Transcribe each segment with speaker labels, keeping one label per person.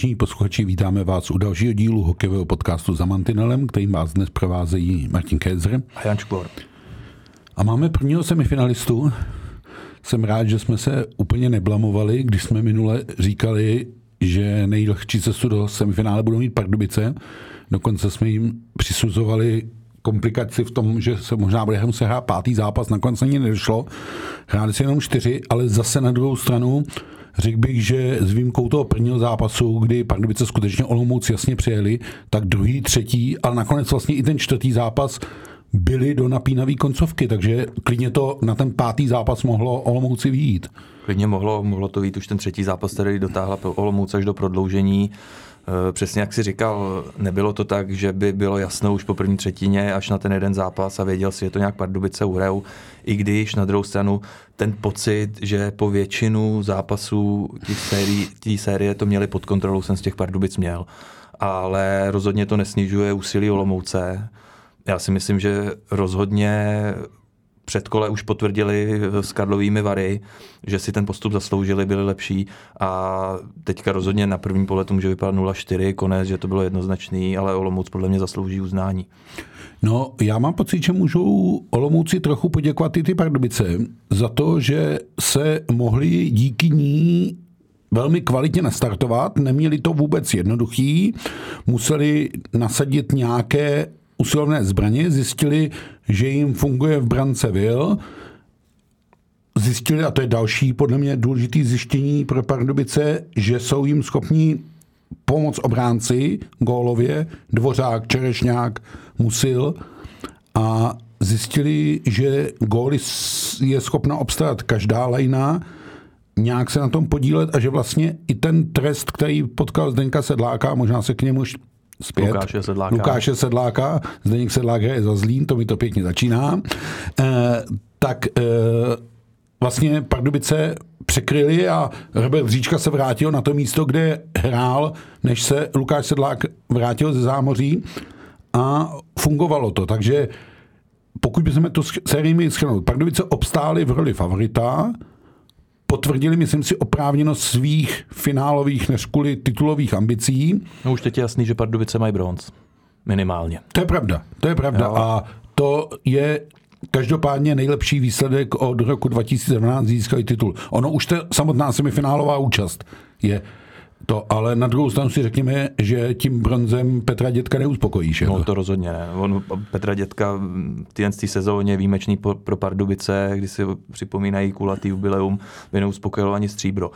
Speaker 1: Vážení posluchači, vítáme vás u dalšího dílu hokejového podcastu za Mantinelem, kterým vás dnes provázejí Martin Kézer.
Speaker 2: A Jan Škvor.
Speaker 1: A máme prvního semifinalistu. Jsem rád, že jsme se úplně neblamovali, když jsme minule říkali, že nejlehčí cestu do semifinále budou mít Pardubice. Dokonce jsme jim přisuzovali komplikaci v tom, že se možná bude muset hrát pátý zápas, nakonec ani nedošlo. Hráli se jenom čtyři, ale zase na druhou stranu Řekl bych, že s výjimkou toho prvního zápasu, kdy Pardubice skutečně Olomouc jasně přijeli, tak druhý, třetí, ale nakonec vlastně i ten čtvrtý zápas byli do napínavé koncovky, takže klidně to na ten pátý zápas mohlo Olomouci výjít.
Speaker 2: Klidně mohlo, mohlo to být už ten třetí zápas, který dotáhla Olomouc až do prodloužení. Eh, přesně jak si říkal, nebylo to tak, že by bylo jasno už po první třetině až na ten jeden zápas a věděl si, že to nějak Pardubice uhrajou, i když na druhou stranu ten pocit, že po většinu zápasů té série, série to měli pod kontrolou, jsem z těch Pardubic měl. Ale rozhodně to nesnižuje úsilí Olomouce. Já si myslím, že rozhodně předkole už potvrdili s Karlovými Vary, že si ten postup zasloužili, byli lepší. A teďka rozhodně na první pohled může vypadat 0-4, konec, že to bylo jednoznačný, ale Olomouc podle mě zaslouží uznání.
Speaker 1: No, já mám pocit, že můžou Olomouci trochu poděkovat i ty Pardubice za to, že se mohli díky ní velmi kvalitně nastartovat, neměli to vůbec jednoduchý, museli nasadit nějaké usilovné zbraně, zjistili, že jim funguje v brance Vil, zjistili, a to je další podle mě důležitý zjištění pro Pardubice, že jsou jim schopni pomoc obránci gólově, Dvořák, Čerešňák, Musil. A zjistili, že góly je schopna obstarat každá lajna, nějak se na tom podílet a že vlastně i ten trest, který potkal Zdenka Sedláka, možná se k němu zpět.
Speaker 2: Lukáše Sedláka.
Speaker 1: Lukáše Sedláka, Zdeněk Sedlák je za Zlín, to mi to pěkně začíná. E, tak e, vlastně Pardubice překryli a Robert Říčka se vrátil na to místo, kde hrál, než se Lukáš Sedlák vrátil ze zámoří a fungovalo to. Takže pokud bychom to sérii měli schrnout, Pardubice obstály v roli favorita, potvrdili, myslím si, oprávněnost svých finálových než kvůli titulových ambicí.
Speaker 2: No už teď je jasný, že Pardubice mají bronz. Minimálně.
Speaker 1: To je pravda, to je pravda. Jo. A to je každopádně nejlepší výsledek od roku 2017 získali titul. Ono už to samotná semifinálová účast je to, ale na druhou stranu si řekněme, že tím bronzem Petra Dětka neuspokojíš.
Speaker 2: No to rozhodně ne. On, Petra Dětka v té sezóně výjimečný pro, pro Pardubice, kdy si připomínají kulatý jubileum, by neuspokojilo ani stříbro.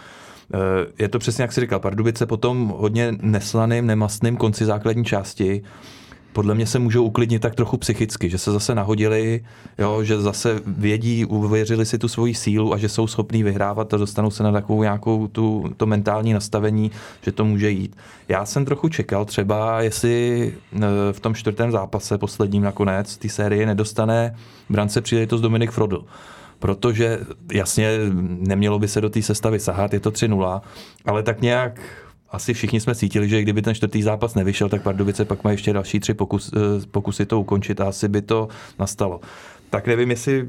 Speaker 2: Eh, je to přesně, jak si říkal, Pardubice potom hodně neslaným, nemastným konci základní části podle mě se můžou uklidnit tak trochu psychicky, že se zase nahodili, jo, že zase vědí, uvěřili si tu svoji sílu a že jsou schopní vyhrávat a dostanou se na takovou nějakou tu, to mentální nastavení, že to může jít. Já jsem trochu čekal třeba, jestli e, v tom čtvrtém zápase posledním nakonec ty série nedostane brance příležitost Dominik Frodl protože jasně nemělo by se do té sestavy sahat, je to 3-0, ale tak nějak asi všichni jsme cítili, že kdyby ten čtvrtý zápas nevyšel, tak Pardubice pak má ještě další tři pokus, eh, pokusy to ukončit a asi by to nastalo. Tak nevím, jestli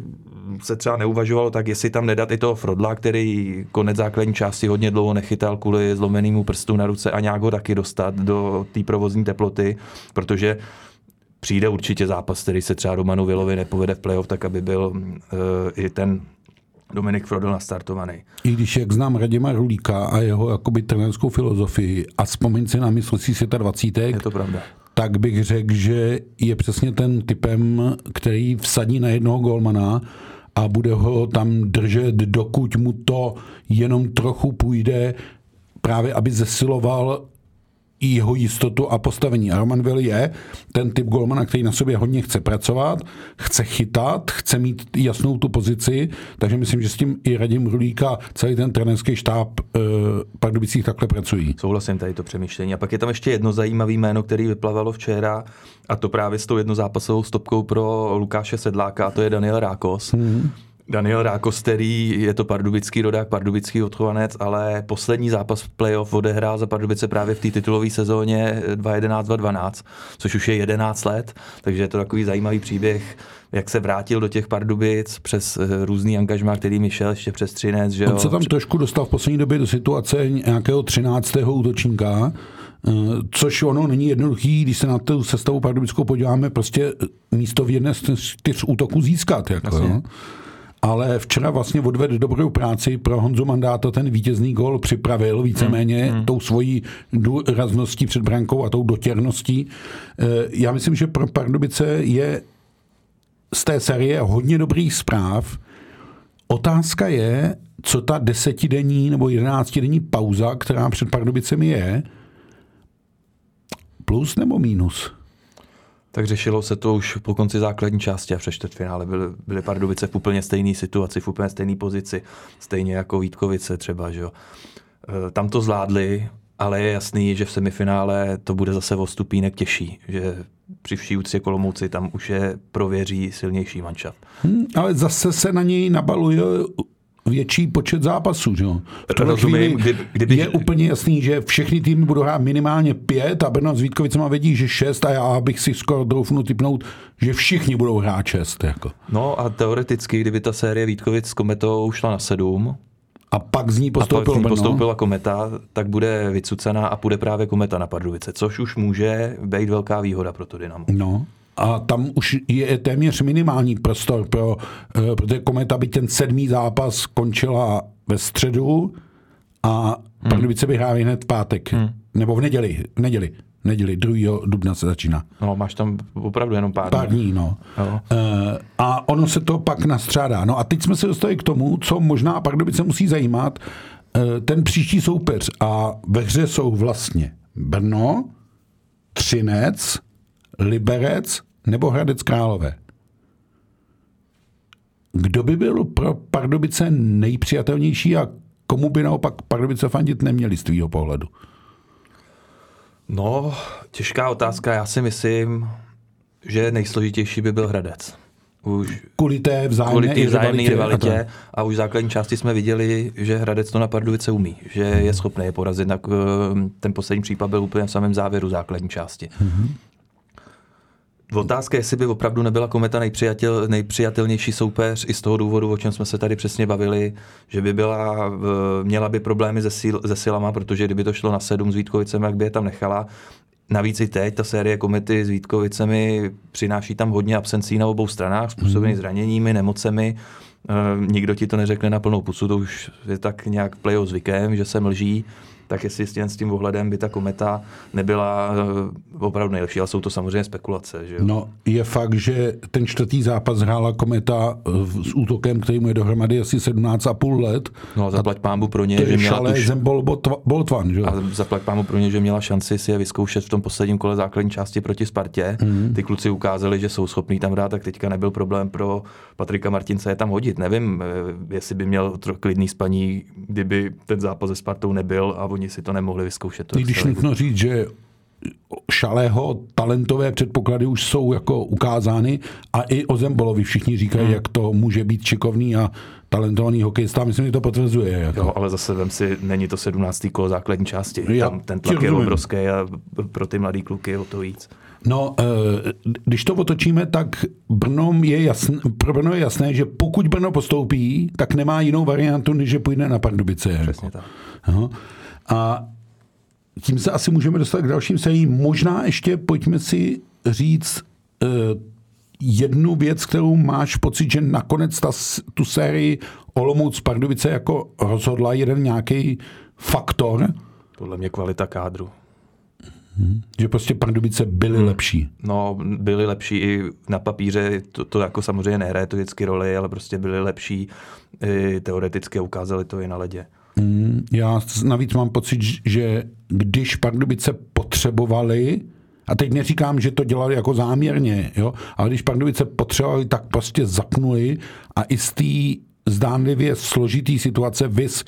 Speaker 2: se třeba neuvažovalo tak, jestli tam nedat i toho Frodla, který konec základní části hodně dlouho nechytal kvůli zlomenému prstu na ruce a nějak ho taky dostat do té provozní teploty, protože přijde určitě zápas, který se třeba Romanu Vilovi nepovede v playoff, tak aby byl uh, i ten Dominik Frodel nastartovaný.
Speaker 1: I když, jak znám Radima Rulíka a jeho jakoby trenerskou filozofii a vzpomín si na mistrovství světa 20.
Speaker 2: Je to pravda.
Speaker 1: Tak bych řekl, že je přesně ten typem, který vsadí na jednoho golmana a bude ho tam držet, dokud mu to jenom trochu půjde, právě aby zesiloval jeho jistotu a postavení. A Roman Will je ten typ golmana, který na sobě hodně chce pracovat, chce chytat, chce mít jasnou tu pozici, takže myslím, že s tím i Radim Rulík a celý ten trenerský štáb uh, Pardubicích takhle pracují.
Speaker 2: Souhlasím tady to přemýšlení. A pak je tam ještě jedno zajímavé jméno, který vyplavalo včera, a to právě s tou jednozápasovou stopkou pro Lukáše Sedláka, a to je Daniel Rákos. Mm-hmm Daniel Rákos, který je to pardubický rodák, pardubický odchovanec, ale poslední zápas v playoff odehrál za Pardubice právě v té titulové sezóně 2011-2012, což už je 11 let, takže je to takový zajímavý příběh, jak se vrátil do těch Pardubic přes eh, různý angažmá, který mi šel ještě přes Třinec. Že
Speaker 1: On se tam trošku dostal v poslední době do situace nějakého 13. útočníka, eh, což ono není jednoduchý, když se na tu sestavu pardubickou podíváme, prostě místo v jedné z čtyř útoků získat. Jako, no ale včera vlastně odvedl dobrou práci pro Honzu Mandáta, ten vítězný gol připravil víceméně hmm, hmm. tou svojí důrazností před brankou a tou dotěrností. Eh, já myslím, že pro Pardubice je z té série hodně dobrých zpráv. Otázka je, co ta desetidenní nebo jedenáctidenní pauza, která před Pardubicemi je, plus nebo mínus?
Speaker 2: Tak řešilo se to už po konci základní části a přes čtvrtfinále byly, byly Pardubice v úplně stejné situaci, v úplně stejné pozici, stejně jako Vítkovice třeba. Že jo. E, tam to zvládli, ale je jasný, že v semifinále to bude zase o stupínek těžší, že při vší úctě Kolomouci tam už je prověří silnější manšaft.
Speaker 1: Hmm, ale zase se na něj nabaluje větší počet zápasů. Že? V Rozumím, kdy, kdyby... je úplně jasný, že všechny týmy budou hrát minimálně pět a Brno s Vítkovicema vědí, že šest a já bych si skoro doufnu typnout, že všichni budou hrát šest. Jako.
Speaker 2: No a teoreticky, kdyby ta série Vítkovic s Kometou šla na sedm,
Speaker 1: a pak z ní postoupil a
Speaker 2: pak z ní postoupila kometa, tak bude vycucená a půjde právě kometa na Pardubice, což už může být velká výhoda pro to Dynamo.
Speaker 1: No, a tam už je téměř minimální prostor pro, uh, protože Kometa by ten sedmý zápas skončila ve středu a hmm. Pardubice by hráli hned v pátek, hmm. nebo v neděli, v neděli, v neděli, 2. dubna se začíná.
Speaker 2: No, máš tam opravdu jenom pár,
Speaker 1: pár dní. no. Uh, a ono se to pak nastřádá. No a teď jsme se dostali k tomu, co možná Pardubice musí zajímat, uh, ten příští soupeř. A ve hře jsou vlastně Brno, Třinec, Liberec nebo Hradec Králové. Kdo by byl pro Pardubice nejpřijatelnější a komu by naopak Pardubice fandit neměli z tvýho pohledu?
Speaker 2: No, těžká otázka. Já si myslím, že nejsložitější by byl Hradec.
Speaker 1: Už kvůli té vzájemné,
Speaker 2: kvůli té vzájemné rivalitě, rivalitě a, a už v základní části jsme viděli, že Hradec to na Pardubice umí, že je schopný je porazit. Ten poslední případ byl úplně v samém závěru základní části. Mm-hmm. Otázka, jestli by opravdu nebyla Kometa nejpřijatel, nejpřijatelnější soupeř i z toho důvodu, o čem jsme se tady přesně bavili, že by byla, měla by problémy se, síl, se silama, protože kdyby to šlo na sedm s Vítkovicem, jak by je tam nechala. Navíc i teď ta série komety s Vítkovicemi přináší tam hodně absencí na obou stranách, způsobený mm. zraněními, nemocemi. E, nikdo ti to neřekne na plnou pusu, to už je tak nějak play zvykem, že se mlží tak jestli s tím ohledem by ta kometa nebyla eh, opravdu nejlepší, ale jsou to samozřejmě spekulace. Že jo?
Speaker 1: No, je fakt, že ten čtvrtý zápas hrála kometa eh, s útokem, který mu je dohromady asi 17,5 let.
Speaker 2: No a zaplať pámu pro ně, že měla
Speaker 1: tuž... Zembol Boltvan, že?
Speaker 2: A zaplať pámu pro ně, že měla šanci si je vyzkoušet v tom posledním kole základní části proti Spartě. Mm. Ty kluci ukázali, že jsou schopní tam hrát, tak teďka nebyl problém pro Patrika Martince je tam hodit. Nevím, eh, jestli by měl klidný spaní, kdyby ten zápas se Spartou nebyl a oni si to nemohli vyzkoušet. To
Speaker 1: Když nutno říct, že šalého talentové předpoklady už jsou jako ukázány a i o Zembolovi všichni říkají, hmm. jak to může být čikovný a talentovaný hokejista. Myslím, že to potvrzuje. Jako.
Speaker 2: Jo, ale zase vem si, není to 17. kolo základní části. Já, Tam ten tlak je obrovský a pro ty mladý kluky je o to víc.
Speaker 1: No, eh, když to otočíme, tak Brno je jasné, pro Brno je jasné, že pokud Brno postoupí, tak nemá jinou variantu, než že půjde na Pardubice.
Speaker 2: Přesně tak.
Speaker 1: No. A tím se asi můžeme dostat k dalším sériím. Možná ještě pojďme si říct uh, jednu věc, kterou máš pocit, že nakonec ta, tu sérii Olomouc Pardubice jako rozhodla jeden nějaký faktor.
Speaker 2: Podle mě kvalita kádru.
Speaker 1: Hmm. Že prostě Pardubice byly hmm. lepší.
Speaker 2: No, byly lepší i na papíře, to, to jako samozřejmě nehraje to vždycky roli, ale prostě byly lepší, i teoreticky ukázali to i na ledě.
Speaker 1: Mm, já navíc mám pocit, že když Pardubice potřebovali, a teď neříkám, že to dělali jako záměrně, jo, ale když Pardubice potřebovali, tak prostě zapnuli a i z té zdánlivě složitý situace vys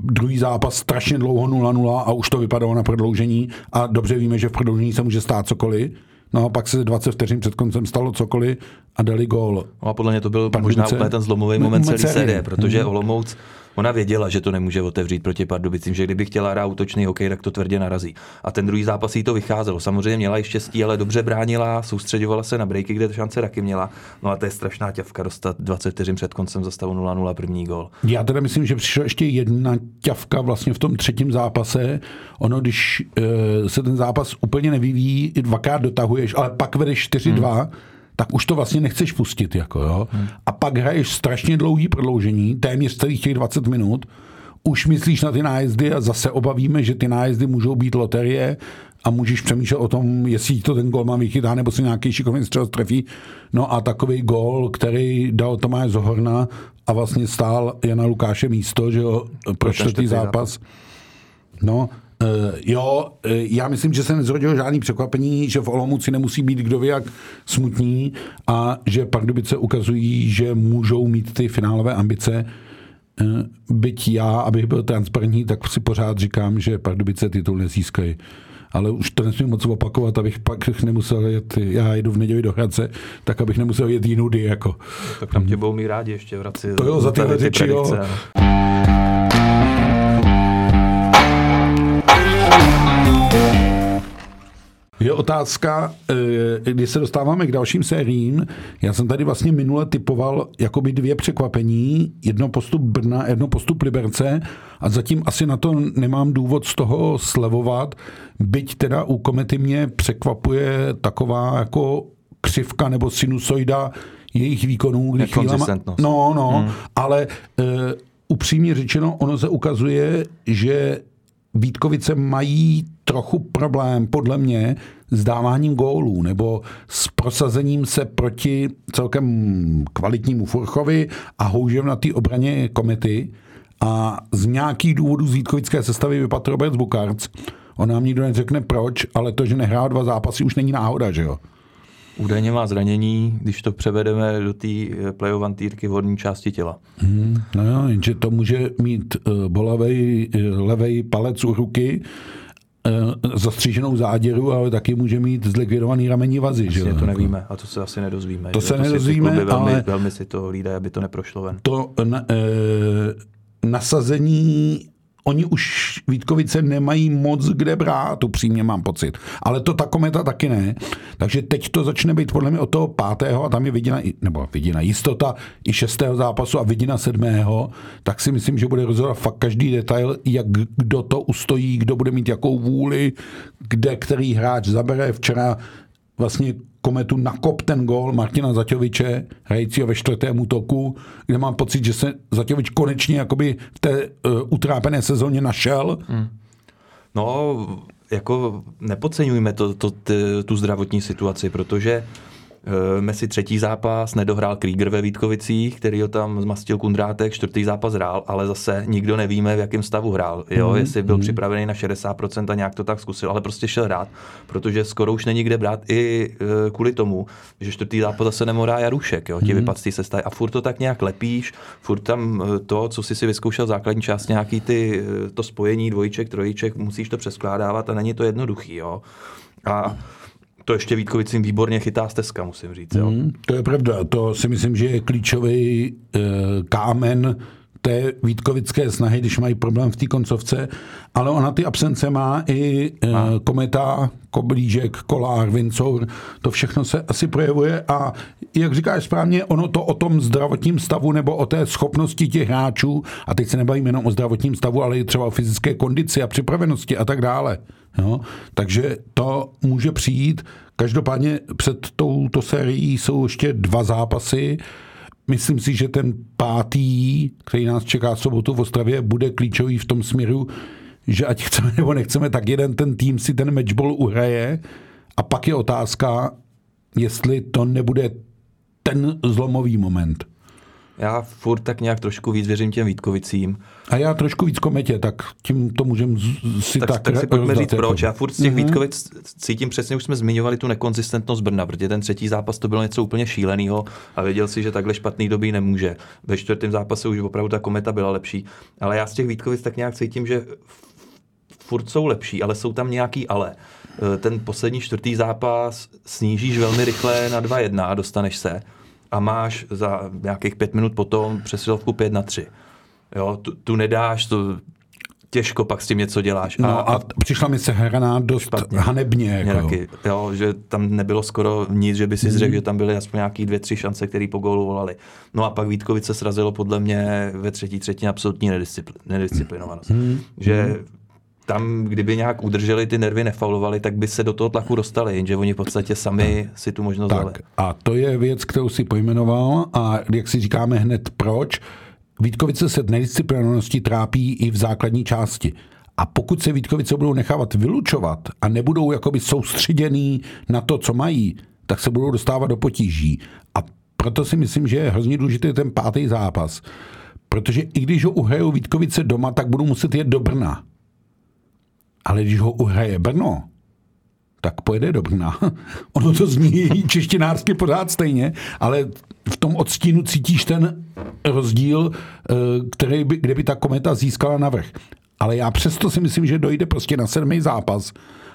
Speaker 1: druhý zápas strašně dlouho 0-0 a už to vypadalo na prodloužení a dobře víme, že v prodloužení se může stát cokoliv. No a pak se 20 vteřin před koncem stalo cokoliv a dali gól.
Speaker 2: No a podle mě to byl Pardubice. možná úplně ten zlomový moment celé série, protože hmm. Olomouc Ona věděla, že to nemůže otevřít proti Pardubicím, že kdyby chtěla hrát útočný hokej, tak to tvrdě narazí. A ten druhý zápas jí to vycházelo. Samozřejmě měla i štěstí, ale dobře bránila, soustředovala se na breaky, kde šance taky měla. No a to je strašná ťavka dostat 20 vteřin před koncem za stavu 0-0 první gol.
Speaker 1: Já teda myslím, že přišla ještě jedna ťavka vlastně v tom třetím zápase. Ono, když e, se ten zápas úplně nevyvíjí, dvakrát dotahuješ, ale pak vedeš 4-2, hmm tak už to vlastně nechceš pustit. Jako, jo? Hmm. A pak hraješ strašně dlouhý prodloužení, téměř celých těch 20 minut, už myslíš na ty nájezdy a zase obavíme, že ty nájezdy můžou být loterie a můžeš přemýšlet o tom, jestli to ten gol má vychytá, nebo se nějaký šikovný střel trefí. No a takový gol, který dal Tomáš Zohorna a vlastně stál Jana Lukáše místo, že jo, pro čtvrtý zápas. No, Uh, jo, uh, já myslím, že se nezrodilo žádný překvapení, že v Olomouci nemusí být kdo ví jak smutní a že Pardubice ukazují, že můžou mít ty finálové ambice. Uh, byť já, abych byl transparentní, tak si pořád říkám, že Pardubice titul nezískají. Ale už to nesmím moc opakovat, abych pak nemusel jet, já jedu v neděli do Hradce, tak abych nemusel jet jinudy. Jako.
Speaker 2: Tak tam tě budou mít rádi ještě v Hradci.
Speaker 1: To jo, za tyhle řeči, jo. Je otázka, eh, když se dostáváme k dalším sériím, já jsem tady vlastně minule typoval jakoby dvě překvapení, jedno postup Brna, jedno postup Liberce. A zatím asi na to nemám důvod z toho slevovat, byť teda u Komety mě překvapuje taková jako křivka nebo sinusoida jejich výkonů.
Speaker 2: Kdy chvílema,
Speaker 1: no, no, hmm. ale uh, upřímně řečeno, ono se ukazuje, že Vítkovice mají trochu problém, podle mě, s dáváním gólů nebo s prosazením se proti celkem kvalitnímu Furchovi a houžem na té obraně komety. A z nějakých důvodů z Vítkovické sestavy vypadl Robert Bukarc. On nám nikdo neřekne proč, ale to, že nehrál dva zápasy, už není náhoda, že jo?
Speaker 2: Údajně má zranění, když to převedeme do té eh, plejovantýrky v horní části těla.
Speaker 1: Hmm, no jo, jenže to může mít uh, bolavej uh, levej palec u ruky, uh, zastříženou záděru, ale taky může mít zlikvidovaný ramení vazy.
Speaker 2: Že? to jako. nevíme a to se asi nedozvíme.
Speaker 1: To že? se to nedozvíme,
Speaker 2: velmi,
Speaker 1: ale...
Speaker 2: Velmi si to hlídají, aby to neprošlo ven.
Speaker 1: To na, uh, nasazení oni už Vítkovice nemají moc kde brát, upřímně mám pocit. Ale to ta kometa taky ne. Takže teď to začne být podle mě od toho pátého a tam je vidina, nebo vidina jistota i šestého zápasu a vidina sedmého, tak si myslím, že bude rozhodovat fakt každý detail, jak kdo to ustojí, kdo bude mít jakou vůli, kde který hráč zabere. Včera vlastně Kometu nakop ten gól Martina Zaťoviče, hrajícího ve čtvrtém útoku, kde mám pocit, že se Zaťovič konečně jakoby v té uh, utrápené sezóně našel. Hmm.
Speaker 2: No, jako nepodceňujme to, to, tu zdravotní situaci, protože Eh, Messi třetí zápas, nedohrál Krieger ve Vítkovicích, který ho tam zmastil Kundrátek, čtvrtý zápas hrál, ale zase nikdo nevíme, v jakém stavu hrál. Jo, mm, jestli byl mm. připravený na 60% a nějak to tak zkusil, ale prostě šel hrát, protože skoro už není kde brát i eh, kvůli tomu, že čtvrtý zápas zase nemorá Jarušek, jo, ti mm. vypad z té a furt to tak nějak lepíš, furt tam eh, to, co jsi si vyzkoušel základní část, nějaký ty, to spojení dvojček, trojíček, musíš to přeskládávat a není to jednoduchý, jo. A to ještě Vítkovicím výborně chytá stezka, musím říct. Jo? Mm,
Speaker 1: to je pravda. To si myslím, že je klíčový e, kámen té Vítkovické snahy, když mají problém v té koncovce, ale ona ty absence má i e, Kometa, Koblížek, Kolár, Vincour, to všechno se asi projevuje a jak říkáš správně, ono to o tom zdravotním stavu nebo o té schopnosti těch hráčů, a teď se nebavíme jenom o zdravotním stavu, ale i třeba o fyzické kondici a připravenosti a tak dále. Jo? Takže to může přijít. Každopádně před touto sérií jsou ještě dva zápasy. Myslím si, že ten pátý, který nás čeká v sobotu v Ostravě, bude klíčový v tom směru, že ať chceme nebo nechceme, tak jeden ten tým si ten matchball uhraje a pak je otázka, jestli to nebude ten zlomový moment.
Speaker 2: Já furt tak nějak trošku víc věřím těm Vítkovicím.
Speaker 1: A já trošku víc kometě, tak tím to můžem si tak,
Speaker 2: tak, tak si pojďme říct
Speaker 1: jako.
Speaker 2: proč. Já furt z těch mm-hmm. Vítkovic cítím přesně, už jsme zmiňovali tu nekonzistentnost Brna, protože ten třetí zápas to bylo něco úplně šíleného a věděl si, že takhle špatný doby nemůže. Ve čtvrtém zápase už opravdu ta kometa byla lepší. Ale já z těch Vítkovic tak nějak cítím, že furt jsou lepší, ale jsou tam nějaký ale. E, ten poslední čtvrtý zápas snížíš velmi rychle na 2-1 a dostaneš se a máš za nějakých pět minut potom přesilovku 5 na 3. Jo, tu, tu nedáš, to těžko pak s tím něco děláš.
Speaker 1: No a, a přišla mi se hraná dost špatně. hanebně. Jako.
Speaker 2: Taky, jo, že tam nebylo skoro nic, že by si zřekl, mm. že tam byly aspoň nějaký dvě, tři šance, které po gólu volali. No a pak Vítkovice srazilo podle mě ve třetí třetině absolutní nediscipl- nedisciplinovanost. Mm. Že mhm tam, kdyby nějak udrželi ty nervy, nefaulovali, tak by se do toho tlaku dostali, jenže oni v podstatě sami si tu možnost
Speaker 1: tak,
Speaker 2: dali.
Speaker 1: A to je věc, kterou si pojmenoval a jak si říkáme hned proč, Vítkovice se nedisciplinovaností trápí i v základní části. A pokud se Vítkovice budou nechávat vylučovat a nebudou jakoby soustředěný na to, co mají, tak se budou dostávat do potíží. A proto si myslím, že je hrozně důležitý ten pátý zápas. Protože i když ho uhrajou Vítkovice doma, tak budou muset jet do Brna. Ale když ho uhraje Brno, tak pojede do Brna. ono to zní češtinářsky pořád stejně, ale v tom odstínu cítíš ten rozdíl, eh, který by, kde by ta kometa získala navrh. Ale já přesto si myslím, že dojde prostě na sedmý zápas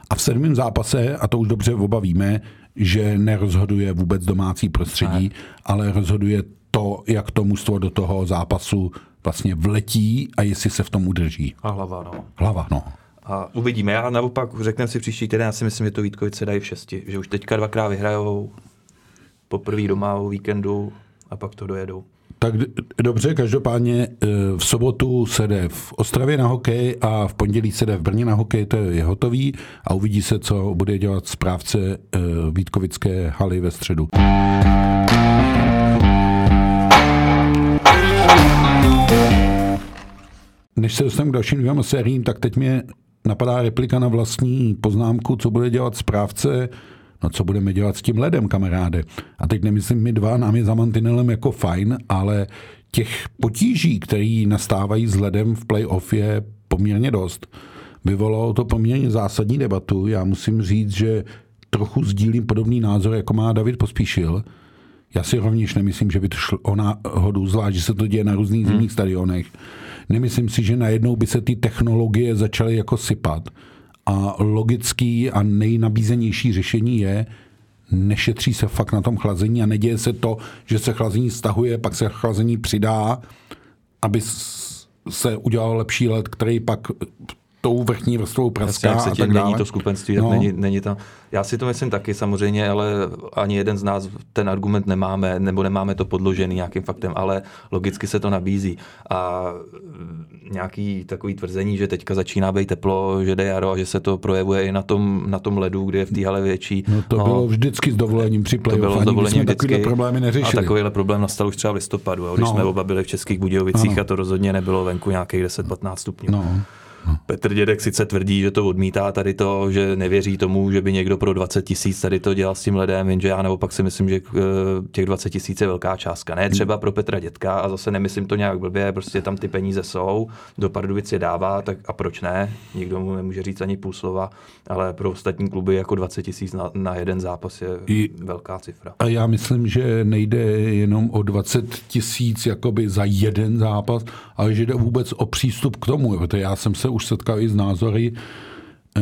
Speaker 1: a v sedmém zápase, a to už dobře oba víme, že nerozhoduje vůbec domácí prostředí, ne. ale rozhoduje to, jak to mužstvo do toho zápasu vlastně vletí a jestli se v tom udrží.
Speaker 2: A hlava, no.
Speaker 1: Hlava, no.
Speaker 2: A uvidíme. Já naopak řekneme si příští týden, já si myslím, že to Vítkovice dají v šesti. Že už teďka dvakrát vyhrajou poprvé doma o víkendu a pak to dojedou.
Speaker 1: Tak dobře, každopádně e, v sobotu se jde v Ostravě na hokej a v pondělí se jde v Brně na hokej, to je hotový a uvidí se, co bude dělat správce e, Vítkovické haly ve středu. Než se dostaneme k dalším dvěma sériím, tak teď mě napadá replika na vlastní poznámku, co bude dělat správce, no co budeme dělat s tím ledem, kamaráde. A teď nemyslím my dva, nám je za mantinelem jako fajn, ale těch potíží, které nastávají s ledem v playoff je poměrně dost. Vyvolalo to poměrně zásadní debatu. Já musím říct, že trochu sdílím podobný názor, jako má David Pospíšil. Já si rovněž nemyslím, že by to šlo o náhodu, zvlášť, že se to děje na různých hmm. zimních stadionech nemyslím si, že najednou by se ty technologie začaly jako sypat. A logický a nejnabízenější řešení je, nešetří se fakt na tom chlazení a neděje se to, že se chlazení stahuje, pak se chlazení přidá, aby se udělal lepší let, který pak tou vrchní vrstvou praská
Speaker 2: Jasně, jak se tím není to skupenství, no. není, není tam. Já si to myslím taky samozřejmě, ale ani jeden z nás ten argument nemáme, nebo nemáme to podložený nějakým faktem, ale logicky se to nabízí. A nějaký takový tvrzení, že teďka začíná být teplo, že jde jaro a že se to projevuje i na tom, na tom ledu, kde je v té hale větší.
Speaker 1: No to no, bylo vždycky s dovolením při playoff.
Speaker 2: To bylo s dovolením vždycky.
Speaker 1: problémy neřešili.
Speaker 2: A takovýhle problém nastal už třeba v listopadu, když no. jsme oba byli v Českých Budějovicích ano. a to rozhodně nebylo venku nějakých 10-15 stupňů.
Speaker 1: No.
Speaker 2: Petr Dědek sice tvrdí, že to odmítá tady to, že nevěří tomu, že by někdo pro 20 tisíc tady to dělal s tím ledem, jenže já naopak si myslím, že eh, těch 20 tisíc je velká částka. Ne třeba pro Petra Dětka a zase nemyslím to nějak blbě, prostě tam ty peníze jsou, do Pardubic je dává, tak a proč ne? Nikdo mu nemůže říct ani půl slova, ale pro ostatní kluby jako 20 tisíc na, na jeden zápas je I, velká cifra.
Speaker 1: A já myslím, že nejde jenom o 20 tisíc jakoby za jeden zápas, ale že jde vůbec o přístup k tomu, protože já jsem se už setkal i s názory eh,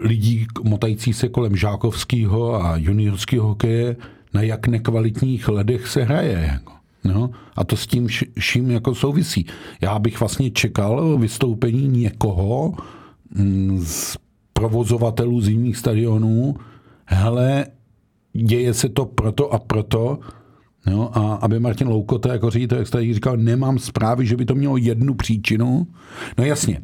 Speaker 1: lidí motající se kolem žákovského a juniorského hokeje, na jak nekvalitních ledech se hraje. Jako. No, a to s tím vším jako souvisí. Já bych vlastně čekal vystoupení někoho mm, z provozovatelů zimních stadionů, hele, děje se to proto a proto, No, a aby Martin Loukota jako ředitel, jak jste říkal, nemám zprávy, že by to mělo jednu příčinu. No jasně,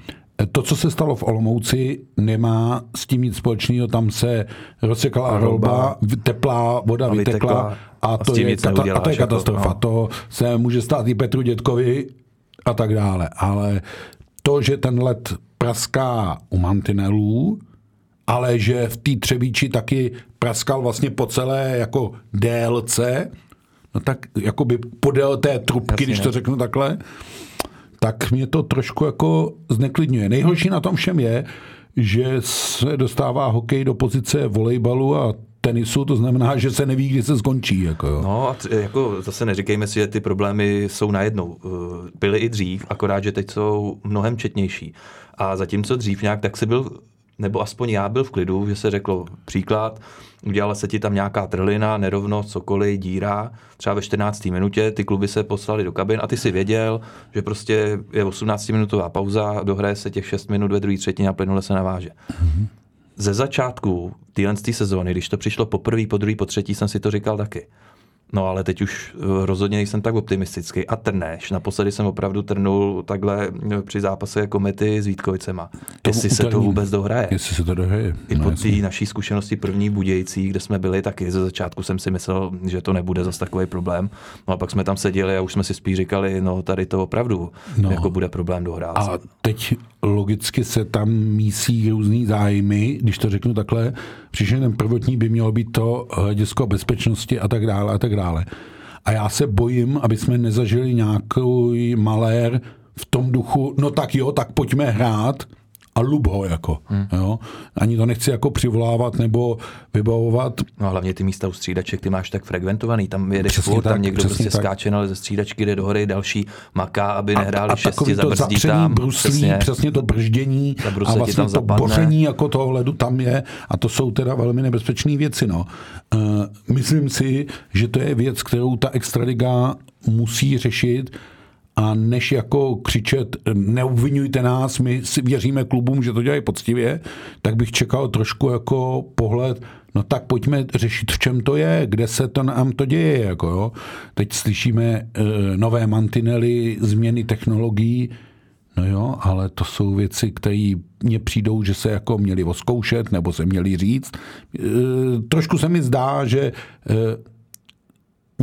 Speaker 1: to, co se stalo v Olomouci, nemá s tím nic společného. Tam se rozsekala rolba, teplá voda a vytekla a to, je, kata, a to je katastrofa. Jako, no. To se může stát i Petru Dětkovi a tak dále. Ale to, že ten let praská u mantinelů, ale že v té Třebíči taky praskal vlastně po celé jako DLC, no tak jakoby podél té trubky,
Speaker 2: Jasně,
Speaker 1: když to
Speaker 2: ne.
Speaker 1: řeknu takhle, tak mě to trošku jako zneklidňuje. Nejhorší na tom všem je, že se dostává hokej do pozice volejbalu a tenisu, to znamená, že se neví, kdy se skončí. Jako jo.
Speaker 2: No a t- jako zase neříkejme si, že ty problémy jsou najednou. Eh, Byly i dřív, akorát, že teď jsou mnohem četnější. A zatímco dřív nějak tak si byl, nebo aspoň já byl v klidu, že se řeklo příklad, udělala se ti tam nějaká trhlina, nerovnost, cokoliv, díra, třeba ve 14. minutě, ty kluby se poslali do kabin a ty si věděl, že prostě je 18-minutová pauza, dohraje se těch 6 minut ve druhé třetině a plynule se naváže ze začátku téhle té sezóny, když to přišlo poprvé, po druhý, po třetí, jsem si to říkal taky. No ale teď už eh, rozhodně nejsem tak optimistický. A trneš. Naposledy jsem opravdu trnul takhle eh, při zápase komety s Vítkovicema. Jestli se to vůbec dohraje.
Speaker 1: Jestli se to dohraje.
Speaker 2: I
Speaker 1: No,
Speaker 2: po té naší zkušenosti první Budějcí, kde jsme byli, taky ze začátku jsem si myslel, že to nebude zas takový problém. No a pak jsme tam seděli a už jsme si spíš říkali, no tady to opravdu
Speaker 1: no.
Speaker 2: jako bude problém dohrát.
Speaker 1: A teď logicky se tam mísí různý zájmy, když to řeknu takhle, ten prvotní by mělo být to hledisko bezpečnosti a tak dále a tak dále. A já se bojím, aby jsme nezažili nějaký malér v tom duchu, no tak jo, tak pojďme hrát a lub ho jako. Hmm. Jo? Ani to nechci jako přivolávat nebo vybavovat.
Speaker 2: No a hlavně ty místa u střídaček, ty máš tak frekventovaný, tam jedeš
Speaker 1: Přesně
Speaker 2: furt,
Speaker 1: tak,
Speaker 2: tam někdo prostě
Speaker 1: tak.
Speaker 2: skáče ale ze střídačky, jde do hory, další maká, aby nehráli
Speaker 1: a
Speaker 2: šesti,
Speaker 1: takový to
Speaker 2: tam.
Speaker 1: bruslí, přesně. přesně to brždění a vlastně
Speaker 2: tam
Speaker 1: to
Speaker 2: zapadne.
Speaker 1: boření jako toho ledu tam je a to jsou teda velmi nebezpečné věci. No. Uh, myslím si, že to je věc, kterou ta extraliga musí řešit a než jako křičet, neobvinujte nás, my si věříme klubům, že to dělají poctivě, tak bych čekal trošku jako pohled, no tak pojďme řešit, v čem to je, kde se to nám to děje. Jako jo. Teď slyšíme e, nové mantinely, změny technologií, No jo, ale to jsou věci, které mně přijdou, že se jako měli oskoušet nebo se měli říct. E, trošku se mi zdá, že e,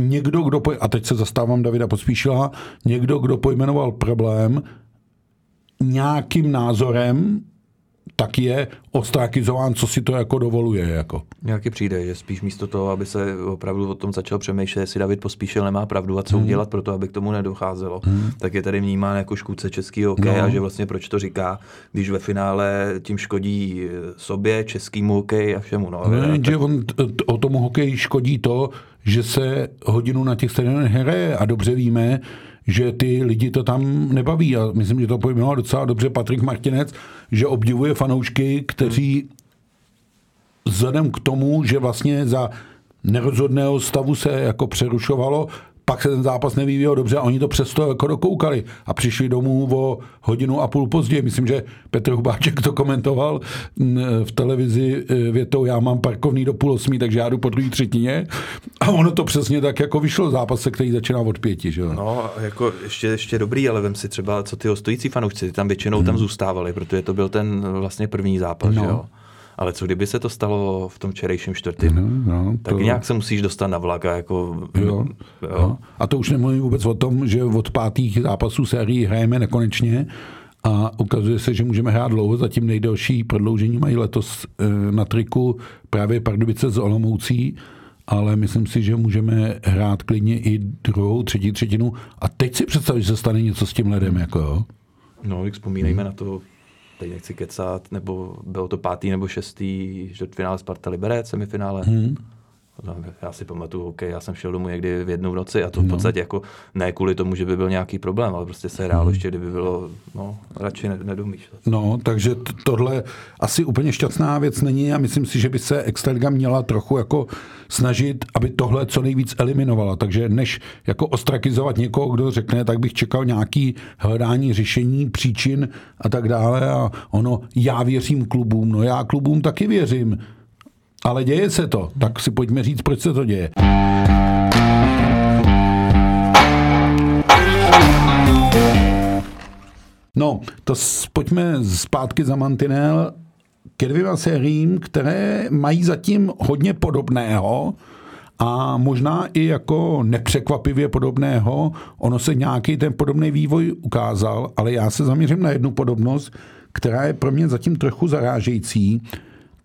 Speaker 1: někdo, kdo, poj- a teď se zastávám Davida Pospíšila, někdo, kdo pojmenoval problém nějakým názorem, tak je ostrakizován, co si to jako dovoluje. Jako.
Speaker 2: Nějaký přijde, že spíš místo toho, aby se opravdu o tom začal přemýšlet, jestli David Pospíšil nemá pravdu a co
Speaker 1: Hmm.
Speaker 2: udělat pro to, aby k tomu nedocházelo, tak je tady vnímán jako škůdce českého hokeje
Speaker 1: No.
Speaker 2: a že vlastně proč to říká, když ve finále tím škodí eh, sobě, českýmu hokeji a všemu. No,
Speaker 1: Ne,
Speaker 2: tak-
Speaker 1: že on t- o tomu hokeji škodí to, že se hodinu na těch stadionech hraje a dobře víme, že ty lidi to tam nebaví. A myslím, že to pojmenoval docela dobře Patrik Martinec, že obdivuje fanoušky, kteří vzhledem k tomu, že vlastně za nerozhodného stavu se jako přerušovalo, pak se ten zápas nevyvíjel dobře a oni to přesto jako dokoukali a přišli domů o hodinu a půl později. Myslím, že Petr Hubáček to komentoval mm, v televizi eh, větou, já mám parkovný do půl osmí, takže já jdu po druhé třetině a ono to přesně tak jako vyšlo zápas, který začíná od pěti. Že?
Speaker 2: No, jako ještě, ještě dobrý, ale vem si třeba, co ty stojící fanoušci, tam většinou tam zůstávali, protože to byl ten vlastně první zápas,
Speaker 1: Hmm. No.
Speaker 2: že jo. Ale co kdyby se to stalo v tom včerejším čtvrtým?
Speaker 1: No, no,
Speaker 2: Tak
Speaker 1: to-
Speaker 2: nějak se musíš dostat na vlak a jako...
Speaker 1: Jo.
Speaker 2: jo.
Speaker 1: A to už nemluvím vůbec o tom, že od pátých zápasů sérii hrajeme nekonečně a ukazuje se, že můžeme hrát dlouho. Zatím nejdelší prodloužení mají letos eh, na triku právě Pardubice z Olomoucí, ale myslím si, že můžeme hrát klidně i druhou, třetí třetinu. A teď si představit, že se stane něco s tím ledem. Jako jo.
Speaker 2: No, tak vzpomínejme na to, teď nechci kecat, nebo bylo to pátý nebo šestý čtvrtfinále Sparta Liberec, semifinále. Hmm. Já si pamatuju, OK, já jsem šel domů někdy v jednu v noci a to v podstatě jako ne kvůli tomu, že by byl nějaký problém, ale prostě se hrálo ještě, kdyby bylo, no, radši ne, nedomýšlet.
Speaker 1: No, takže tohle asi úplně šťastná věc není a myslím si, že by se Extraliga měla trochu jako snažit, aby tohle co nejvíc eliminovala. Takže než jako ostrakizovat někoho, kdo řekne, tak bych čekal nějaký hledání řešení, příčin a tak dále a ono, já věřím klubům, no já klubům taky věřím, ale děje se to, tak si pojďme říct, proč se to děje. No, to pojďme zpátky za mantinel ke dvěma sériím, které mají zatím hodně podobného a možná i jako nepřekvapivě podobného. Ono se nějaký ten podobný vývoj ukázal, ale já se zaměřím na jednu podobnost, která je pro mě zatím trochu zarážející.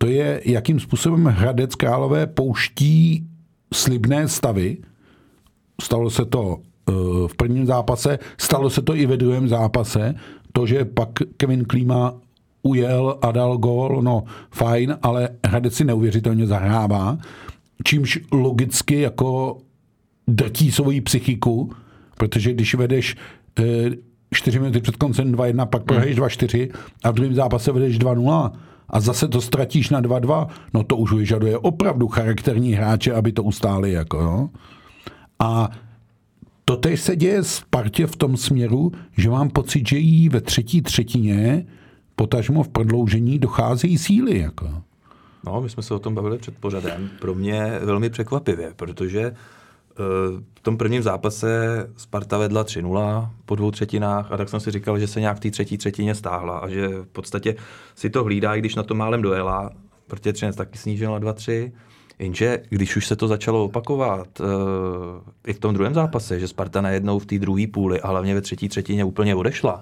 Speaker 1: To je, jakým způsobem Hradec Králové pouští slibné stavy, stalo se to eh, v prvním zápase, stalo se to i ve druhém zápase, to, že pak Kevin Klíma ujel a dal gól, no fajn, ale Hradec si neuvěřitelně zahrává, čímž logicky jako drtí svoji psychiku, protože když vedeš e, 4 minuty před koncem 2-1, pak prohraješ 2-4 a v druhém zápase vedeš 2-0 a zase to ztratíš na 2-2, no to už vyžaduje opravdu charakterní hráče, aby to ustáli. Jako, no. A to teď se děje Spartě v tom směru, že mám pocit, že jí ve třetí třetině, potažmo v prodloužení, docházejí síly. Jako.
Speaker 2: No, my jsme se o tom bavili před pořadem. Pro mě velmi překvapivě, protože v tom prvním zápase Sparta vedla 3-0 po dvou třetinách a tak jsem si říkal, že se nějak v té třetí třetině stáhla a že v podstatě si to hlídá, i když na to málem dojela, protože Třinec taky snížila 2-3. Jenže když už se to začalo opakovat uh, i v tom druhém zápase, že Sparta najednou v té druhé půli a hlavně ve třetí třetině úplně odešla,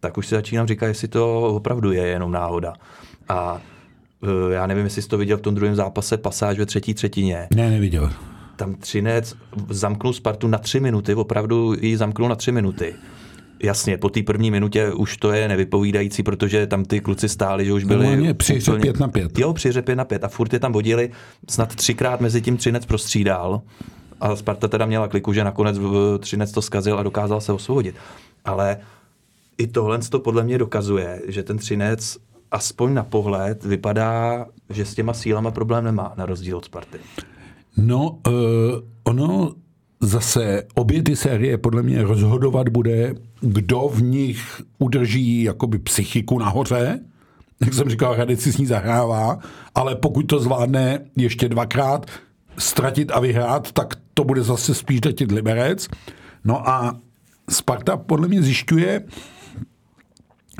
Speaker 2: tak už si začínám říkat, jestli to opravdu je jenom náhoda. A uh, já nevím, jestli jsi to viděl v tom druhém zápase, pasáž ve třetí třetině.
Speaker 1: Ne, neviděl.
Speaker 2: Tam Třinec zamknul Spartu na tři minuty, opravdu ji zamknul na tři minuty. Jasně, po té první minutě už to je nevypovídající, protože tam ty kluci stáli, že už byli...
Speaker 1: Normálně při hře pět na pět.
Speaker 2: Jo, při pět na pět a furt je tam vodili, snad třikrát mezi tím Třinec prostřídal a Sparta teda měla kliku, že nakonec Třinec to zkazil a dokázal se osvobodit. Ale i tohle to podle mě dokazuje, že ten Třinec aspoň na pohled vypadá, že s těma sílama problém nemá, na rozdíl od Sparty.
Speaker 1: No, uh, ono zase obě ty série podle mě rozhodovat bude, kdo v nich udrží jakoby psychiku nahoře, jak jsem říkal, Hradec si s ní zahrává, ale pokud to zvládne ještě dvakrát ztratit a vyhrát, tak to bude zase spíš drtit Liberec. No a Sparta podle mě zjišťuje,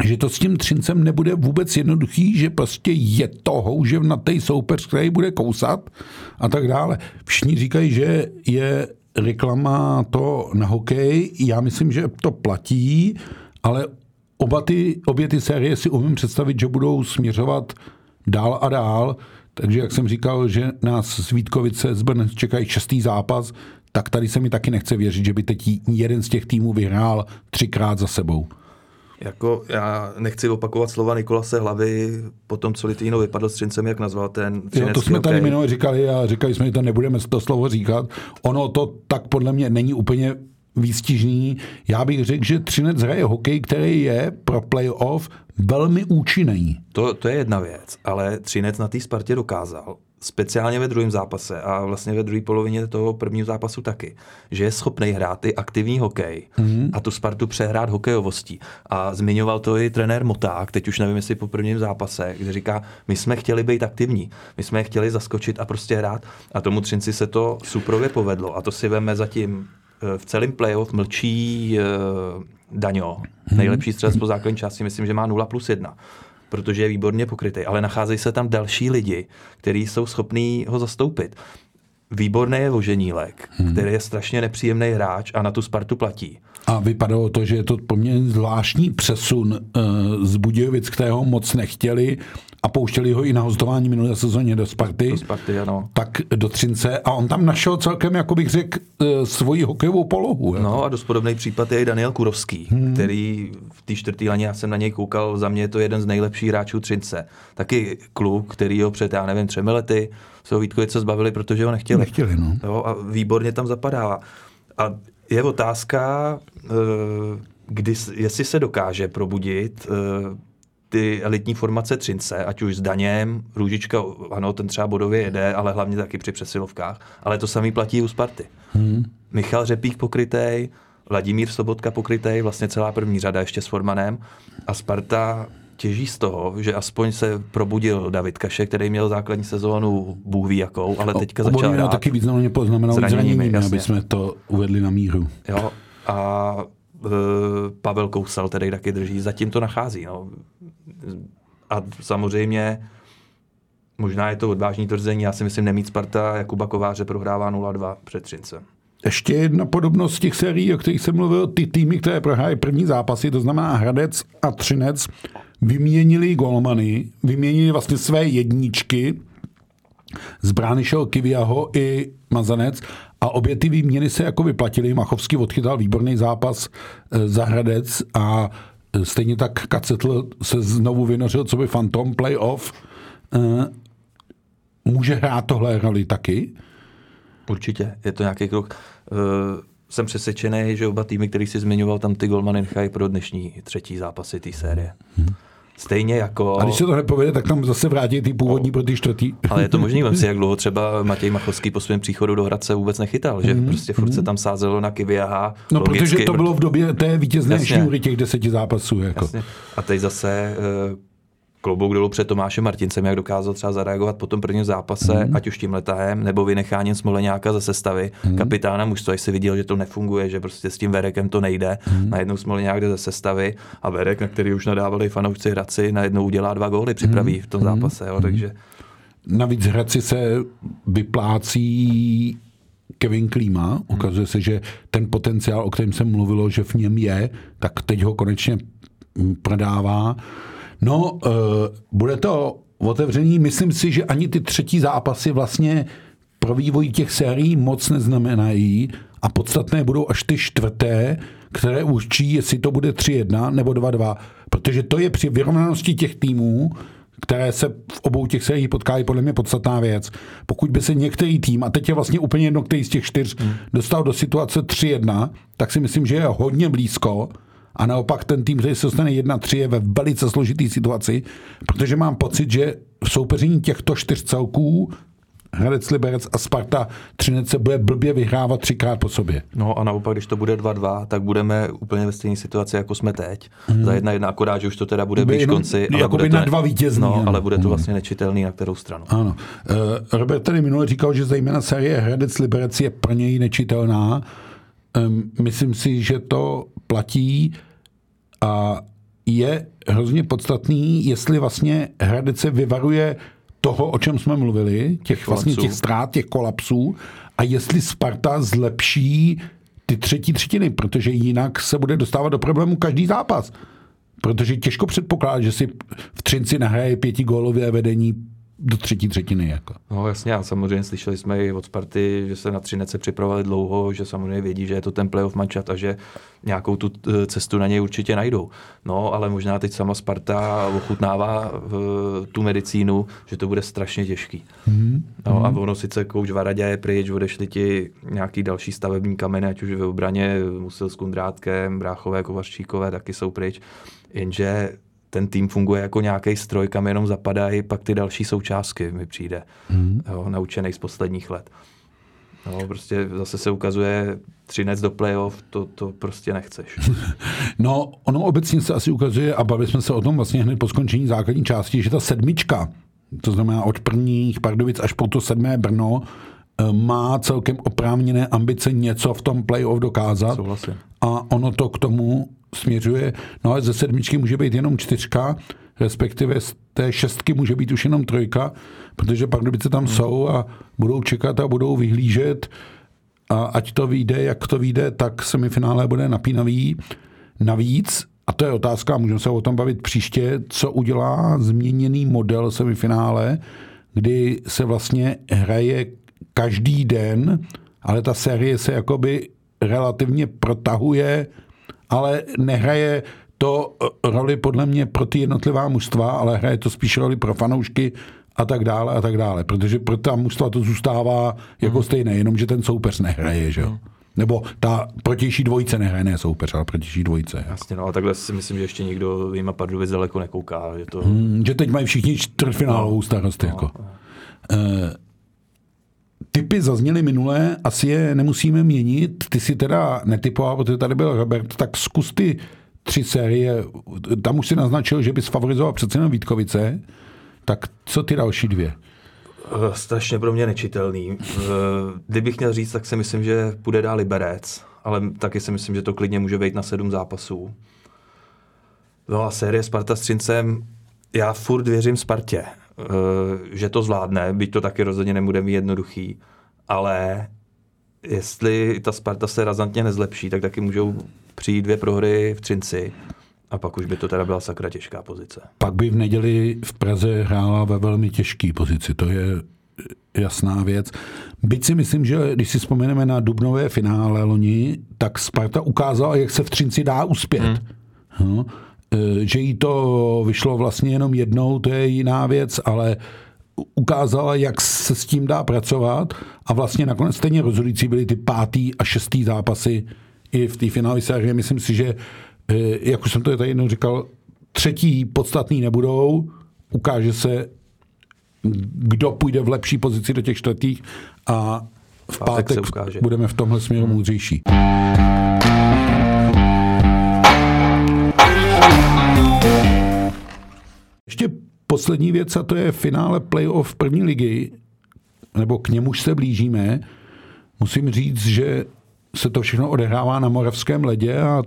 Speaker 1: že to s tím Třincem nebude vůbec jednoduchý, že prostě je to houževnatý soupeř, který bude kousat a tak dále. Všichni říkají, že je reklama to na hokej. Já myslím, že to platí, ale oba ty, obě ty série si umím představit, že budou směřovat dál a dál. Takže jak jsem říkal, že nás z Vítkovice z Brn čekají šestý zápas, tak tady se mi taky nechce věřit, že by teď jeden z těch týmů vyhrál třikrát za sebou.
Speaker 2: Jako já nechci opakovat slova Nikolase Hlavy po tom, co Litvíno vypadl s Třincem, jak nazval ten
Speaker 1: Jo, to jsme tady
Speaker 2: hokej.
Speaker 1: minule říkali a říkali jsme, že to nebudeme to slovo říkat. Ono to tak podle mě není úplně výstižný. Já bych řekl, že Třinec hraje hokej, který je pro playoff velmi účinný.
Speaker 2: To, to je jedna věc, ale Třinec na té Spartě dokázal, speciálně ve druhém zápase a vlastně ve druhé polovině toho prvního zápasu taky, že je schopný hrát i aktivní hokej mm. a tu Spartu přehrát hokejovostí. A zmiňoval to i trenér Moták, teď už nevím, jestli po prvním zápase, kde říká, my jsme chtěli být aktivní, my jsme chtěli zaskočit a prostě hrát. A tomu Třinci se to suprově povedlo. A to si veme zatím eh, v celém playoff mlčí uh, Daňo, nejlepší střelec po základní části, myslím, že má 0 plus 1 protože je výborně pokrytý, ale nacházejí se tam další lidi, kteří jsou schopní ho zastoupit. Výborný je Voženílek, hmm. který je strašně nepříjemný hráč a na tu Spartu platí.
Speaker 1: A vypadalo to, že je to poměrně zvláštní přesun uh, z Budějovic, kterého moc nechtěli a pouštěli ho i na hostování minulé sezóně do Sparty.
Speaker 2: Do Sparty, ano.
Speaker 1: Tak do Třince a on tam našel celkem, jako bych řekl, uh, svoji hokejovou polohu. jako.
Speaker 2: No a dost podobný případ je i Daniel Kurovský, hmm. který v té čtvrtý laně, já jsem na něj koukal, za mě je to jeden z nejlepších hráčů Třince. Taky kluk, který ho před, já nevím, třemi lety se ho Vítkovice zbavili, protože ho nechtěli.
Speaker 1: Nechtěli, no.
Speaker 2: Jo, a výborně tam zapadá. A je otázka, eh, kdy, jestli se dokáže probudit eh, ty elitní formace Třince, ať už s Daněm, Růžička, ano, ten třeba bodově jede, ale hlavně taky při přesilovkách. Ale to samý platí u Sparty. Hmm. Michal Řepík pokrytej, Vladimír Sobotka pokrytej, vlastně celá první řada ještě s Formanem. A Sparta těží z toho, že aspoň se probudil David Kaše, který měl základní sezónu Bůh ví jakou, ale teďka začal
Speaker 1: Obodina
Speaker 2: hrát.
Speaker 1: taky významně poznamenal
Speaker 2: Zraněními,
Speaker 1: zraněními, aby jsme to uvedli na míru.
Speaker 2: Jo, a e, Pavel Kousal tedy taky drží, zatím to nachází. No. A samozřejmě, možná je to odvážný tvrzení, já si myslím, nemít Sparta Jakuba Kováře prohrává 0-2 před Třincem.
Speaker 1: Ještě jedna podobnost těch sérií, o kterých jsem mluvil, ty týmy, které prohrály první zápasy, to znamená Hradec a Třinec, vyměnili golmany, vyměnili vlastně své jedničky, z brány šel Kiviaho i Mazanec a obě ty výměny se jako vyplatily. Machovský odchytal výborný zápas eh, za Hradec a stejně tak Kacetl se znovu vynořil, co by Phantom playoff. Eh, může hrát tohle roli taky?
Speaker 2: Určitě, je to nějaký krok. Jsem přesvědčený, že oba týmy, který si zmiňoval, tam ty golmany nechají pro dnešní třetí zápasy té série. Hmm. Stejně jako...
Speaker 1: A když se to nepovede, tak tam zase vrátí ty původní no. pro ty čtvrtý.
Speaker 2: Ale je to možný, vem si, jak dlouho třeba Matěj Machovský po svém příchodu do Hradce vůbec nechytal, že mm. prostě furt se tam sázelo na Kiviaha.
Speaker 1: No, logicky, protože to bylo v době té vítězné šňůry těch deseti zápasů. Jako. Jasně.
Speaker 2: A teď zase eh, klobouk dolů před Tomášem Martincem, jak dokázal třeba zareagovat po tom prvním zápase, mm. ať už tím letahem, nebo vynecháním Smoleňáka ze sestavy, mm. kapitána mužstva, jestli viděl, že to nefunguje, že prostě s tím Verekem to nejde, mm. najednou Smoleňák jde ze sestavy a Verek, na který už nadávali fanoušci Hradci, najednou udělá dva góly, připraví mm. v tom zápase, jo, mhm. takže...
Speaker 1: Navíc Hradci se vyplácí Kevin Klíma. Mhm. Ukazuje se, že ten potenciál, o kterém jsem mluvilo, že v něm je, tak teď ho konečně prodává. No, uh, bude to otevření. Myslím si, že ani ty třetí zápasy vlastně pro vývoj těch sérií moc neznamenají a podstatné budou až ty čtvrté, které určí, jestli to bude 3-1 nebo 2-2. Protože to je při vyrovnanosti těch týmů, které se v obou těch sériích potkají, podle mě podstatná věc. Pokud by se některý tým, a teď je vlastně úplně jedno, který z těch čtyř, hmm. dostal do situace 3-1, tak si myslím, že je hodně blízko a naopak ten tým, který se dostane 1-3, je ve velice složitý situaci, protože mám pocit, že v soupeření těchto čtyř celků Hradec Liberec a Sparta Třinec se bude blbě vyhrávat třikrát po sobě.
Speaker 2: No a naopak, když to bude 2-2, tak budeme úplně ve stejné situaci, jako jsme teď. Hmm. Za jedna jedna, akorát, že už to teda bude blíž konci.
Speaker 1: Ale jako bude to, na dva vítězní.
Speaker 2: No, ale bude to hmm. vlastně nečitelný na kterou stranu.
Speaker 1: Ano. Uh, Robert tady minule říkal, že zejména série Hradec Liberec je pro něj nečitelná. Um, myslím si, že to platí a je hrozně podstatný, jestli vlastně Hradec se vyvaruje toho, o čem jsme mluvili, těch vlastně těch ztrát, těch kolapsů, a jestli Sparta zlepší ty třetí třetiny, protože jinak se bude dostávat do problému každý zápas. Protože těžko předpokládat, že si v Třinci nahraje pětigólové vedení do třetí třetiny. Jako.
Speaker 2: No jasně, a samozřejmě slyšeli jsme i od Sparty, že se na Třinece připravovali dlouho, že samozřejmě vědí, že je to ten playoff mančat a že nějakou tu eh, cestu na něj určitě najdou. No, ale možná teď sama Sparta ochutnává uh, tu medicínu, že to bude strašně těžký. Mm. No, a ono sice kouč Varadě je pryč, odešli ti nějaký další stavební kameny, ať už ve obraně, musel s Kundrátkem, Bráchové, Kovařčíkové taky jsou pryč, jenže ten tým funguje jako nějaký stroj, kam jenom zapadají pak ty další součástky, mi přijde, mm. jo, naučený z posledních let. No, prostě zase se ukazuje třinec do playoff, to, to prostě nechceš.
Speaker 1: No, ono obecně se asi ukazuje, a bavili jsme se o tom vlastně hned po skončení základní části, že ta sedmička, to znamená od prvních Pardubic až po to sedmé Brno, eh, má celkem oprávněné ambice něco v tom playoff dokázat.
Speaker 2: Souhlasím.
Speaker 1: A ono to k tomu směřuje. No ale ze sedmičky může být jenom čtyřka, respektive z té šestky může být už jenom trojka, protože Pardubice tam hmm. jsou a budou čekat a budou vyhlížet a ať to vyjde, jak to vyjde, tak semifinále bude napínavý. Navíc, a to je otázka, můžeme se o tom bavit příště, co udělá změněný model semifinále, kdy se vlastně hraje každý den, ale ta série se jakoby relativně protahuje ale nehraje to eh, roli podle mě pro ty jednotlivá mužstva, ale hraje to spíš roli pro fanoušky a tak dále a tak dále. Protože pro ta mužstva to zůstává jako hmm. stejné, jenomže ten soupeř nehraje, že jo. Hmm. Nebo ta protější dvojice nehraje, ne soupeř, ale protější dvojice.
Speaker 2: Jasně, no a takhle si myslím, že ještě nikdo jima Pardubic daleko nekouká. Že, to...
Speaker 1: Hmm, že teď mají všichni čtvrtfinálovou starost. No, jako. No. Uh, Typy zazněly minulé, asi je nemusíme měnit. Ty si teda netypoval, protože tady byl Robert, tak zkus ty tři série. Tam už si naznačil, že bys favorizoval přece jenom Vítkovice. Tak co ty další dvě?
Speaker 2: Eh, strašně pro mě nečitelný. Eh, kdybych měl říct, tak si myslím, že půjde dál Liberec, ale taky si myslím, že to klidně může být na sedm zápasů. No a série Sparta s Třincem, já furt věřím Spartě. Eh, že to zvládne, byť to taky rozhodně nebude mít jednoduchý, ale jestli ta Sparta se razantně nezlepší, tak taky můžou přijít dvě prohry v Třinci a pak už by to teda byla sakra těžká pozice.
Speaker 1: Pak by v neděli v Praze hrála ve velmi těžké pozici. To je jasná věc. Byť si myslím, že když si vzpomeneme na dubnové finále loni, tak Sparta ukázala, jak se v Třinci dá uspět. Hmm. No, že jí to vyšlo vlastně jenom jednou, to je jiná věc, ale ukázala, jak se s tím dá pracovat a vlastně nakonec stejně rozhodující byly ty pátý a šestý zápasy i v té finální sérii. Myslím si, že, eh, jak už jsem to tady jednou říkal, třetí podstatný nebudou, ukáže se, kdo půjde v lepší pozici do těch čtvrtých a v pátek, pátek budeme v tomhle směru hmm. moudřejší. Ještě poslední věc, a to je finále playoff první ligy, nebo k němuž se blížíme. Musím říct, že se to všechno odehrává na moravském ledě a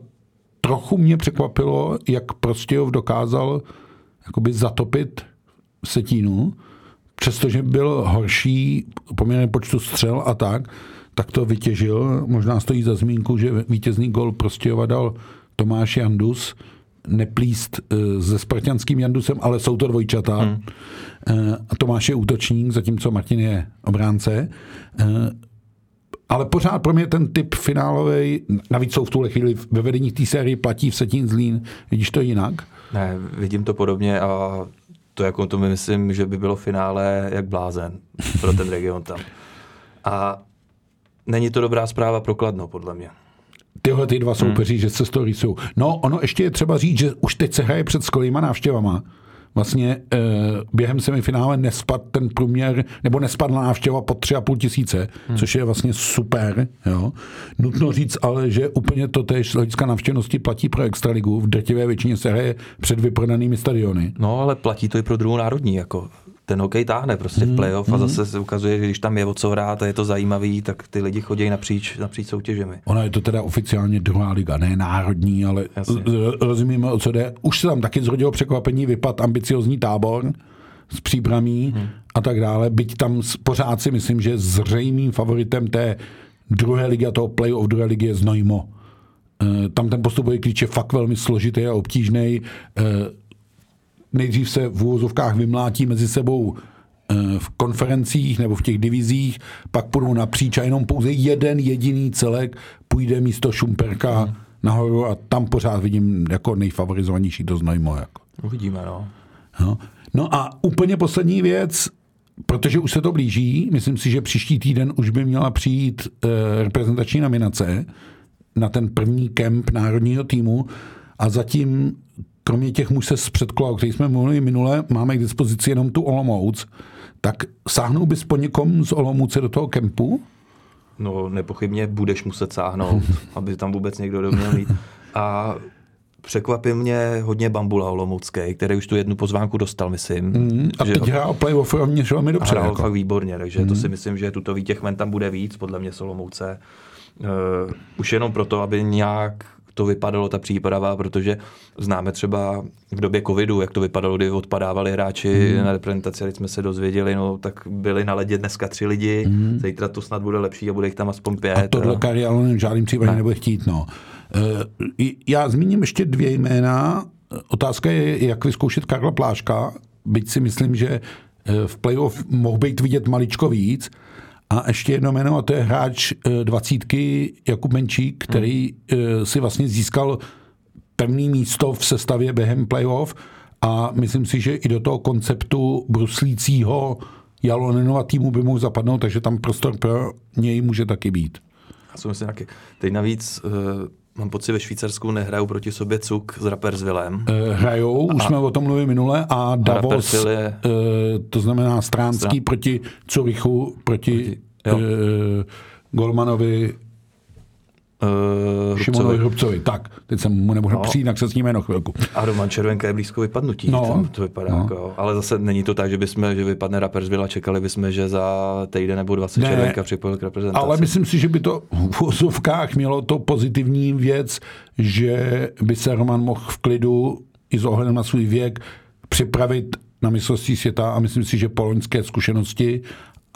Speaker 1: trochu mě překvapilo, jak Prostějov dokázal jakoby zatopit Setínu, přestože byl horší poměrně počtu střel a tak, tak to vytěžil. Možná stojí za zmínku, že vítězný gol Prostějova dal Tomáš Jandus, neplíst eh, se spartianským Jandusem, ale jsou to dvojčata. Hmm. Eh, Tomáš je útočník, zatímco Martin je obránce. Eh, ale pořád pro mě ten typ finálový, navíc jsou v tuhle chvíli ve vedení té série platí v Setín Zlín. Vidíš to jinak?
Speaker 2: Ne, vidím to podobně a to jako to myslím, že by bylo finále jak blázen pro ten region tam. A není to dobrá zpráva pro Kladno, podle mě
Speaker 1: tyhle ty dva soupeři, hmm. že se z toho rýsou. No, ono ještě je třeba říct, že už teď se hraje před skvělýma návštěvama. Vlastně e, během semifinále nespad ten průměr, nebo nespadla návštěva po tři a půl tisíce, hmm. což je vlastně super. Jo. Nutno říct ale, že úplně to tež z hlediska návštěvnosti platí pro Extraligu. V drtivé většině se hraje před vyprodanými stadiony.
Speaker 2: No, ale platí to i pro druhou národní. Jako ten hokej táhne prostě v playoff mm, a zase se ukazuje, že když tam je o co hrát a je to zajímavý, tak ty lidi chodí napříč, napříč soutěžemi.
Speaker 1: Ona je to teda oficiálně druhá liga, ne národní, ale Jasně. rozumíme, o co jde. Už se tam taky zrodilo překvapení, vypad ambiciozní tábor s příbramí hmm. a tak dále. Byť tam pořád si myslím, že zřejmým favoritem té druhé ligy a toho playoff druhé ligy je Znojmo. Eh, tam ten postupový klíč je fakt velmi složitý a obtížný eh, nejdřív se v úvozovkách vymlátí mezi sebou eh, v konferencích nebo v těch divizích, pak půjdou napříč a jenom pouze jeden jediný celek půjde místo Šumperka hmm. nahoru a tam pořád vidím jako nejfavorizovanější to Znojmo. Jako.
Speaker 2: Uvidíme, no.
Speaker 1: no. No a úplně poslední věc, protože už se to blíží, myslím si, že příští týden už by měla přijít uh, reprezentační nominace na ten první kemp národního týmu a zatím kromě těch muž se z předkola, o kterých jsme mluvili minule, máme k dispozici jenom tu Olomouc, tak sáhnou bys po někom z Olomouce do toho kempu?
Speaker 2: No nepochybně budeš muset sáhnout, aby tam vůbec někdo doměl mít. A překvapil mě hodně Bambula Olomoucký, který už tu jednu pozvánku dostal, myslím.
Speaker 1: Mm, a že teď hrál playoff rovněž velmi dobře.
Speaker 2: Hrál jako. fakt výborně, takže mm. to si myslím, že tuto těch men tam bude víc, podle mě z Olomouce. Uh, už jenom proto, aby nějak to vypadalo, ta příprava, protože známe třeba v době covidu, jak to vypadalo, kdy odpadávali hráči mm. na reprezentaci, když jsme se dozvěděli, no tak byli na ledě dneska tři lidi, mm. zítra to snad bude lepší a bude jich tam aspoň pět.
Speaker 1: A tohle a... Karialon v žádným případě ne. nebude chtít, no. E, já zmíním ještě dvě jména. Otázka je, jak vyzkoušet Karla Pláška, byť si myslím, že e, v playoff mohl být vidět maličko víc, a ještě jedno jméno, a to je hráč eh, dvacítky Jakub Menčík, který hmm. si vlastně získal pevný místo v sestavě během playoff a myslím si, že i do toho konceptu bruslícího Jalonenova týmu by mohl zapadnout, takže tam prostor pro něj může taky být.
Speaker 2: Já si myslím taky. Teď navíc uh, mám pocit, ve Švýcarsku nehrajou proti sobě Cuk s Rapperswillem.
Speaker 1: Uh, hrajou, už a, jsme o tom mluvili minule, a Davos, je, uh, to znamená Stránský Strán... proti Curychu, proti, proti uh, Golmanovi Uh, Šimonovi Hrubcovi. Tak, teď jsem mu nemohl no. přijít, se s ním jméno chvilku.
Speaker 2: A Roman Červenka je blízko vypadnutí. No. To, to vypadá no. jako, ale zase není to tak, že bychom, že vypadne Rappersville a čekali bychom, že za týden nebo 20 ne, Červenka připojil k reprezentaci.
Speaker 1: Ale myslím si, že by to v osovkách mělo to pozitivní věc, že by se Roman mohl v klidu i s ohledem na svůj věk připravit na mistrovství světa a myslím si, že po loňské zkušenosti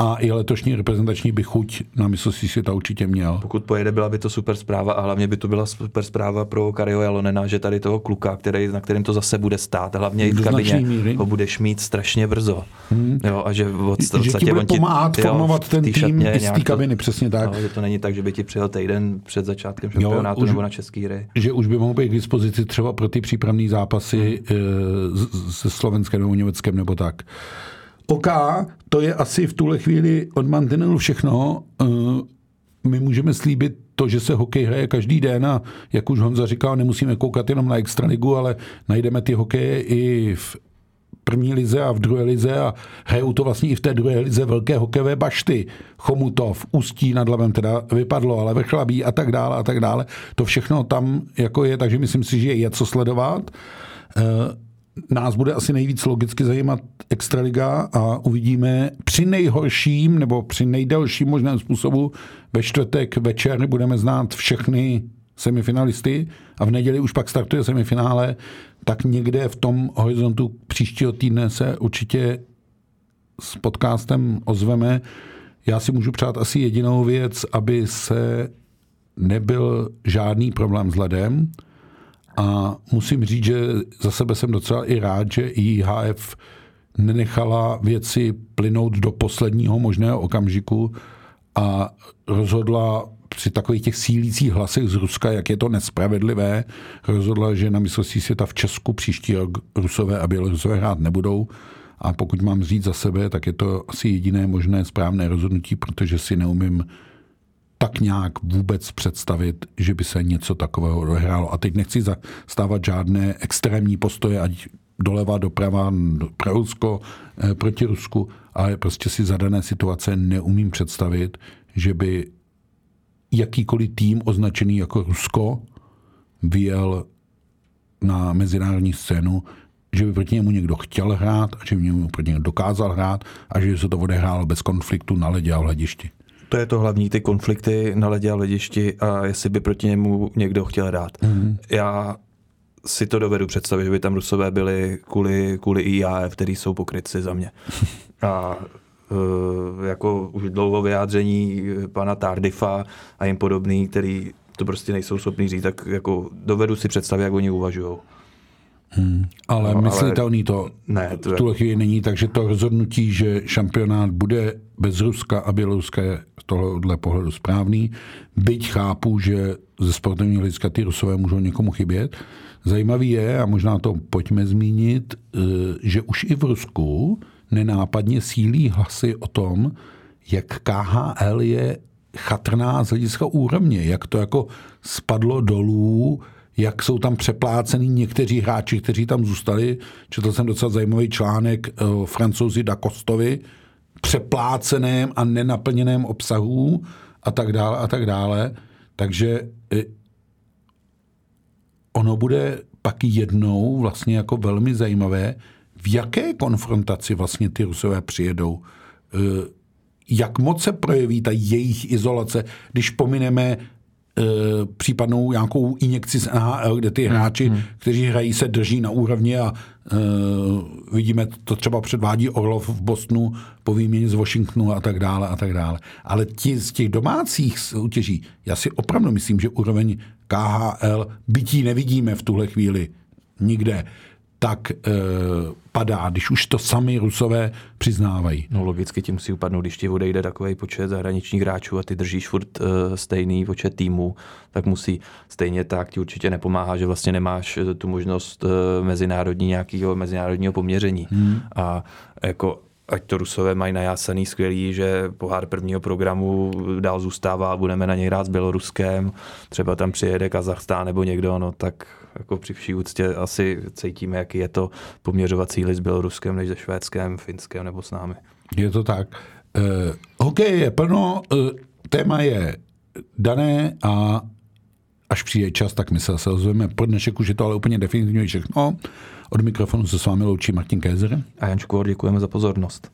Speaker 1: a i letošní reprezentační by chuť na mistrovství světa určitě měl.
Speaker 2: Pokud pojede, byla by to super zpráva a hlavně by to byla super zpráva pro Kario Jalonena, že tady toho kluka, který, na kterým to zase bude stát, hlavně i v kabině, míry. ho budeš mít strašně brzo. Hmm. Jo, a že
Speaker 1: podstatě že ti bude pomáhat
Speaker 2: jo,
Speaker 1: formovat ten tým i z té kabiny, přesně tak.
Speaker 2: No, že to není tak, že by ti přijel týden před začátkem šampionátu jo, už, nebo na český hry.
Speaker 1: Že už by mohl být k dispozici třeba pro ty přípravné zápasy hmm. se Slovenskem nebo Německem nebo tak. OK, to je asi v tuhle chvíli od mantinelu všechno. Eh, my můžeme slíbit to, že se hokej hraje každý den a jak už Honza říkal, nemusíme koukat jenom na extraligu, ale najdeme ty hokeje i v první lize a v druhé lize a hrajou to vlastně i v té druhé lize velké hokejové bašty. Chomutov, Ústí nad Labem teda vypadlo, ale Vrchlabí a tak dále a tak dále. To všechno tam jako je, takže myslím si, že je co sledovat. Nás bude asi nejvíc logicky zajímat Extraliga a uvidíme při nejhorším nebo při nejdelším možném způsobu ve čtvrtek večer budeme znát všechny semifinalisty a v neděli už pak startuje semifinále, tak někde v tom horizontu příštího týdne se určitě s podcastem ozveme. Já si můžu přát asi jedinou věc, aby se nebyl žádný problém s ledem, a musím říct, že za sebe jsem docela i rád, že IHF nenechala věci plynout do posledního možného okamžiku a rozhodla při takových těch sílících hlasech z Ruska, jak je to nespravedlivé, rozhodla, že na mistrovství světa v Česku příští rok Rusové a Bělorusové hrát nebudou. A pokud mám říct za sebe, tak je to asi jediné možné správné rozhodnutí, protože si neumím tak nějak vůbec představit, že by se něco takového odehrálo. A teď nechci zastávat žádné extrémní postoje, ať doleva, doprava, pro Rusko, eh, proti Rusku, ale prostě si za dané situace neumím představit, že by jakýkoliv tým označený jako Rusko vyjel na mezinárodní scénu, že by proti němu někdo chtěl hrát a že by němu proti němu dokázal hrát a že by se to odehrálo bez konfliktu na ledě a v hledišti
Speaker 2: to je to hlavní, ty konflikty na ledě a ledišti a jestli by proti němu někdo chtěl dát. Mm-hmm. Já si to dovedu představit, že by tam Rusové byli kvůli, kvůli IAF, který jsou pokrytci za mě. A uh, jako už dlouho vyjádření pana Tardifa a jim podobný, který to prostě nejsou schopní říct, tak jako dovedu si představit, jak oni uvažují.
Speaker 1: Hmm. Ale no, myslitelný to ne, to v tuhle chvíli není, takže to rozhodnutí, že šampionát bude bez Ruska a Běloruska je z tohohle pohledu správný. Byť chápu, že ze sportovního hlediska ty Rusové můžou někomu chybět. Zajímavý je, a možná to pojďme zmínit, eh, že už i v Rusku nenápadně sílí hlasy o tom, jak KHL je chatrná z hlediska úrovně, jak to jako spadlo dolů, jak jsou tam přeplácený někteří hráči, kteří tam zůstali. Četl jsem docela zajímavý článek o francouzi da Kostovi, přepláceném a nenaplněném obsahu a tak dále a tak dále. Takže e, ono bude pak jednou vlastně jako velmi zajímavé, v jaké konfrontaci vlastně ty Rusové přijedou. E, jak moc se projeví ta jejich izolace, když pomineme případnou nějakou injekci z NHL, kde ty hráči, hmm. kteří hrají, se drží na úrovni a e, vidíme, to třeba předvádí Orlov v Bostonu po výměně z Washingtonu a tak dále a tak dále. Ale ti z těch domácích soutěží, já si opravdu myslím, že úroveň KHL bytí nevidíme v tuhle chvíli nikde tak e, padá, když už to sami Rusové přiznávají.
Speaker 2: No logicky ti musí upadnout, když ti odejde takový počet zahraničních hráčů a ty držíš furt e, stejný počet týmů, tak musí. Stejně tak ti určitě nepomáhá, že vlastně nemáš eh, tu možnost e, mezinárodní nějakého mezinárodního poměření. Hmm. A jako ať to Rusové mají najásaný skvělý, že pohár prvního programu dál zůstává a budeme na něj hrát s Běloruskem, třeba tam přijede Kazachstán nebo někdo, no tak jako při vší úctě asi cítíme, jaký je to poměřovat síly s Běloruskem než se Švédskem, Finskem nebo s námi.
Speaker 1: Je to tak. Uh, hokej je plno, uh, téma je dané a až přijde čas, tak my se zase ozveme. Pro dnešek už je to ale úplně definitivně všechno. Od mikrofonu se s vámi loučí Martin Kézer.
Speaker 2: A Jančku, děkujeme za pozornost.